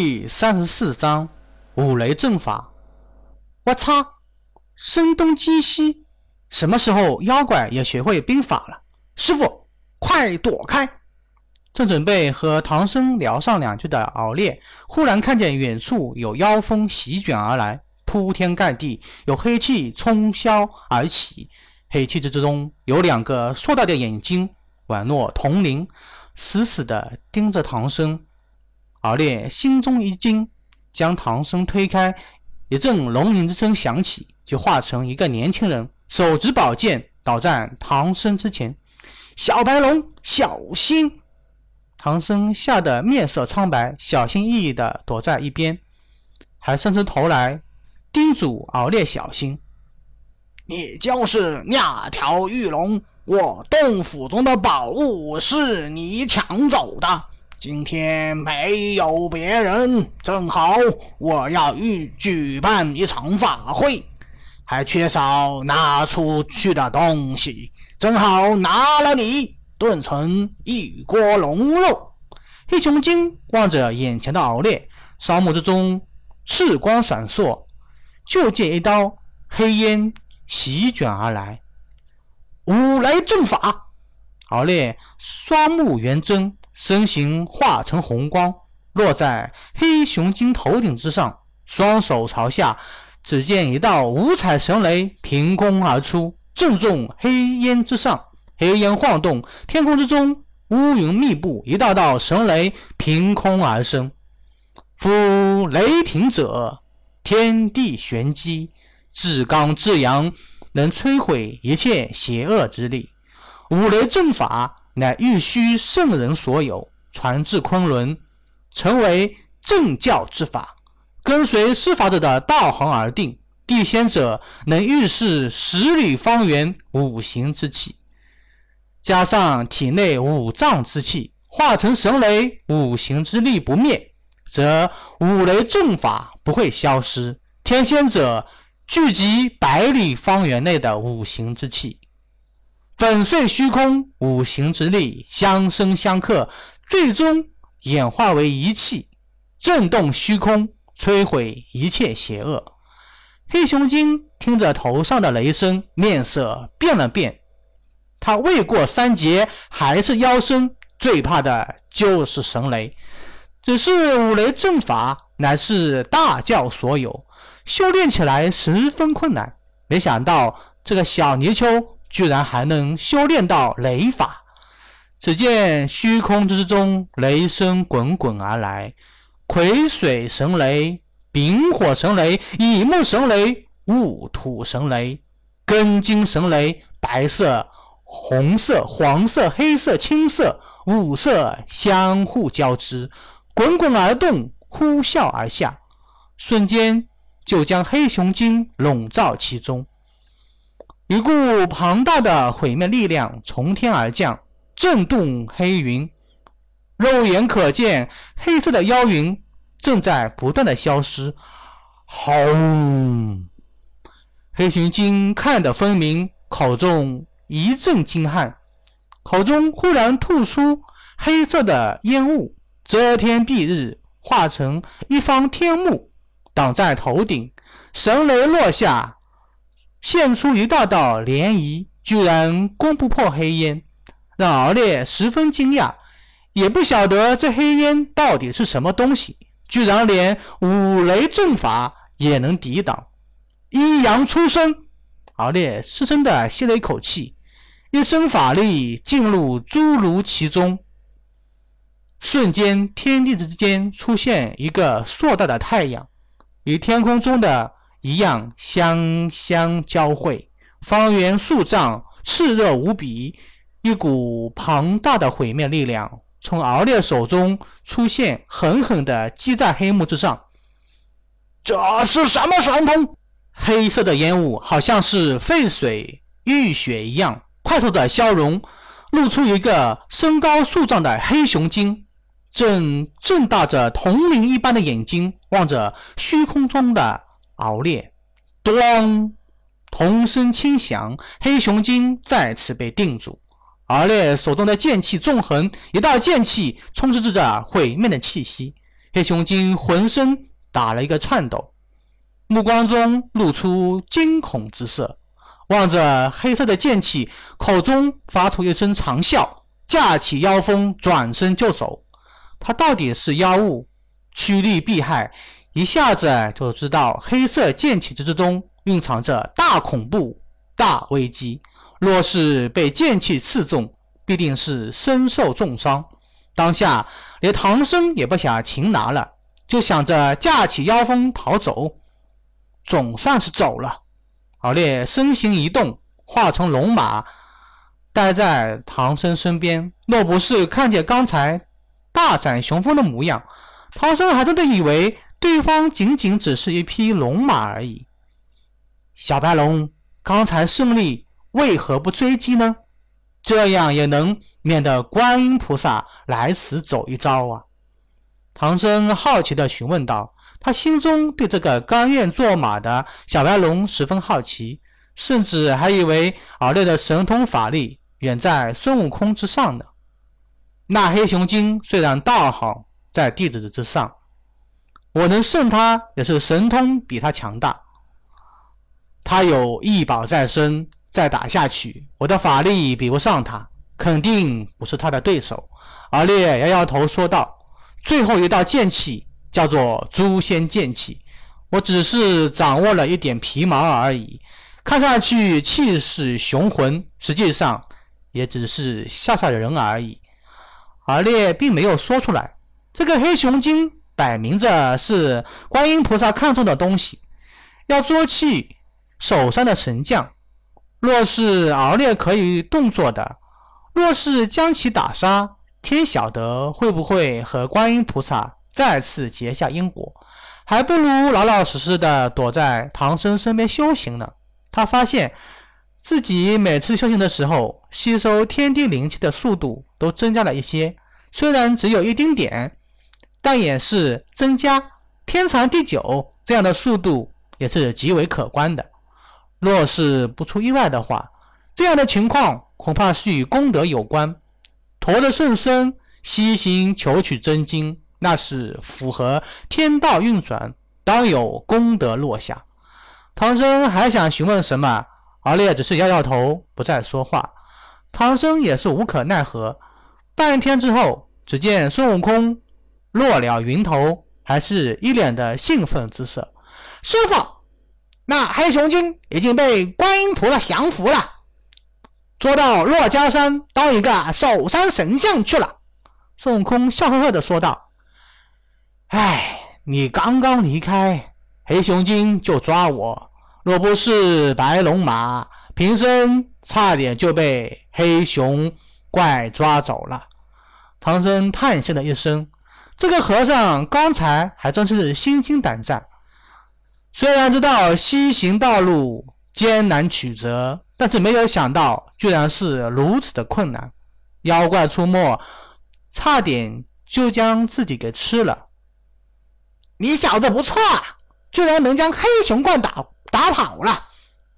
第三十四章五雷阵法。我操！声东击西，什么时候妖怪也学会兵法了？师傅，快躲开！正准备和唐僧聊上两句的敖烈，忽然看见远处有妖风席卷而来，铺天盖地，有黑气冲霄而起。黑气之中有两个硕大的眼睛，宛若铜铃，死死地盯着唐僧。敖烈心中一惊，将唐僧推开，一阵龙吟之声响起，就化成一个年轻人，手执宝剑倒在唐僧之前。小白龙，小心！唐僧吓得面色苍白，小心翼翼地躲在一边，还伸出头来叮嘱敖烈小心。你就是那条玉龙，我洞府中的宝物是你抢走的。今天没有别人，正好我要举举办一场法会，还缺少拿出去的东西，正好拿了你炖成一锅龙肉。黑熊精望着眼前的敖烈，双目之中赤光闪烁，就见一刀黑烟席卷而来，五雷阵法。敖烈双目圆睁。身形化成红光，落在黑熊精头顶之上，双手朝下，只见一道五彩神雷凭空而出，正中黑烟之上。黑烟晃动，天空之中乌云密布，一道道神雷凭空而生。夫雷霆者，天地玄机，至刚至阳，能摧毁一切邪恶之力。五雷阵法。乃玉虚圣人所有，传至昆仑，成为正教之法。跟随施法者的道行而定。地仙者能预示十里方圆五行之气，加上体内五脏之气，化成神雷，五行之力不灭，则五雷阵法不会消失。天仙者聚集百里方圆内的五行之气。粉碎虚空，五行之力相生相克，最终演化为一气，震动虚空，摧毁一切邪恶。黑熊精听着头上的雷声，面色变了变。他未过三劫，还是妖身，最怕的就是神雷。只是五雷阵法乃是大教所有，修炼起来十分困难。没想到这个小泥鳅。居然还能修炼到雷法！只见虚空之中雷声滚滚而来，癸水神雷、丙火神雷、乙木神雷、戊土神雷、庚金神雷，白色、红色、黄色、黑色、青色五色相互交织，滚滚而动，呼啸而下，瞬间就将黑熊精笼罩其中。一股庞大的毁灭力量从天而降，震动黑云。肉眼可见，黑色的妖云正在不断的消失。轰！黑熊精看得分明，口中一阵惊骇，口中忽然吐出黑色的烟雾，遮天蔽日，化成一方天幕，挡在头顶。神雷落下。现出一道道涟漪，居然攻不破黑烟，让敖烈十分惊讶，也不晓得这黑烟到底是什么东西，居然连五雷阵法也能抵挡。一阳出生，敖烈深深的吸了一口气，一身法力进入侏儒其中，瞬间天地之间出现一个硕大的太阳，与天空中的。一样相相交汇，方圆数丈，炽热无比。一股庞大的毁灭力量从敖烈手中出现，狠狠地击在黑幕之上。这是什么神通？黑色的烟雾好像是沸水浴血一样，快速的消融，露出一个身高数丈的黑熊精，正睁大着铜铃一般的眼睛，望着虚空中的。敖烈，咚！铜声轻响，黑熊精再次被定住。敖烈手中的剑气纵横，一道剑气充斥着毁灭的气息。黑熊精浑身打了一个颤抖，目光中露出惊恐之色，望着黑色的剑气，口中发出一声长啸，架起妖风，转身就走。他到底是妖物，趋利避害，一下子就知道黑色剑气之中蕴藏着大恐怖、大危机。若是被剑气刺中，必定是身受重伤。当下连唐僧也不想擒拿了，就想着架起妖风逃走。总算是走了。敖烈身形一动，化成龙马，待在唐僧身边。若不是看见刚才大展雄风的模样，唐僧还真的以为对方仅仅只是一匹龙马而已。小白龙，刚才胜利。为何不追击呢？这样也能免得观音菩萨来此走一遭啊！唐僧好奇地询问道。他心中对这个甘愿做马的小白龙十分好奇，甚至还以为敖烈的神通法力远在孙悟空之上呢。那黑熊精虽然道行在弟子之上，我能胜他也是神通比他强大。他有异宝在身。再打下去，我的法力比不上他，肯定不是他的对手。而烈摇摇头说道：“最后一道剑气叫做诛仙剑气，我只是掌握了一点皮毛而已，看上去气势雄浑，实际上也只是吓吓人而已。”而烈并没有说出来，这个黑熊精摆明着是观音菩萨看中的东西，要捉去手上的神将。若是敖烈可以动作的，若是将其打杀，天晓得会不会和观音菩萨再次结下因果？还不如老老实实的躲在唐僧身边修行呢。他发现自己每次修行的时候，吸收天地灵气的速度都增加了一些，虽然只有一丁点，但也是增加。天长地久，这样的速度也是极为可观的。若是不出意外的话，这样的情况恐怕是与功德有关。驮着圣僧西行求取真经，那是符合天道运转，当有功德落下。唐僧还想询问什么，敖烈只是摇摇头，不再说话。唐僧也是无可奈何。半天之后，只见孙悟空落了云头，还是一脸的兴奋之色。师傅。那黑熊精已经被观音菩萨降服了，捉到珞珈山当一个守山神像去了。孙悟空笑呵呵地说道：“哎，你刚刚离开，黑熊精就抓我。若不是白龙马，平生差点就被黑熊怪抓走了。”唐僧叹息了一声：“这个和尚刚才还真是心惊胆战。”虽然知道西行道路艰难曲折，但是没有想到居然是如此的困难。妖怪出没，差点就将自己给吃了。你小子不错啊，居然能将黑熊怪打打跑了。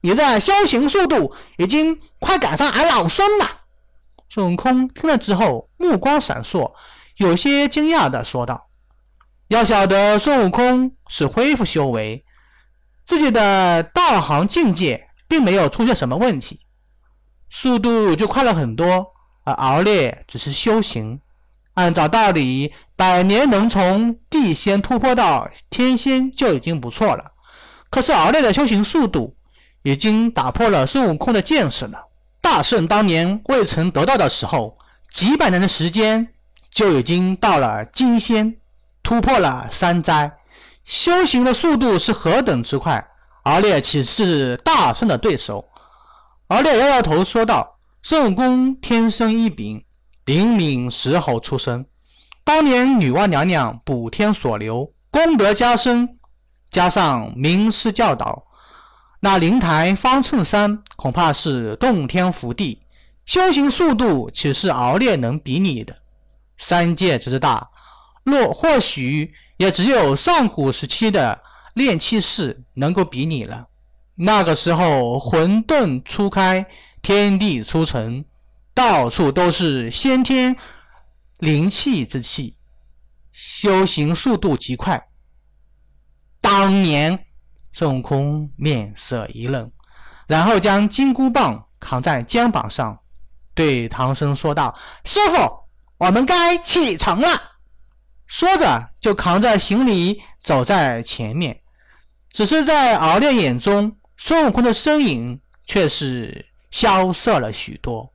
你这修行速度已经快赶上俺老孙了。孙悟空听了之后，目光闪烁，有些惊讶的说道：“要晓得，孙悟空是恢复修为。”自己的道行境界并没有出现什么问题，速度就快了很多。而敖烈只是修行，按照道理，百年能从地仙突破到天仙就已经不错了。可是敖烈的修行速度已经打破了孙悟空的见识了。大圣当年未曾得到的时候，几百年的时间就已经到了金仙，突破了三灾。修行的速度是何等之快，敖烈岂是大圣的对手？敖烈摇摇头说道：“孙悟空天生异禀，灵敏石猴出身，当年女娲娘娘补天所留，功德加深，加上名师教导，那灵台方寸山恐怕是洞天福地。修行速度岂是敖烈能比拟的？三界之大，若或许……”也只有上古时期的炼气士能够比拟了。那个时候，混沌初开，天地初成，到处都是先天灵气之气。修行速度极快。当年，孙悟空面色一愣，然后将金箍棒扛在肩膀上，对唐僧说道：“师傅，我们该启程了。”说着，就扛着行李走在前面。只是在敖烈眼中，孙悟空的身影却是消失了许多。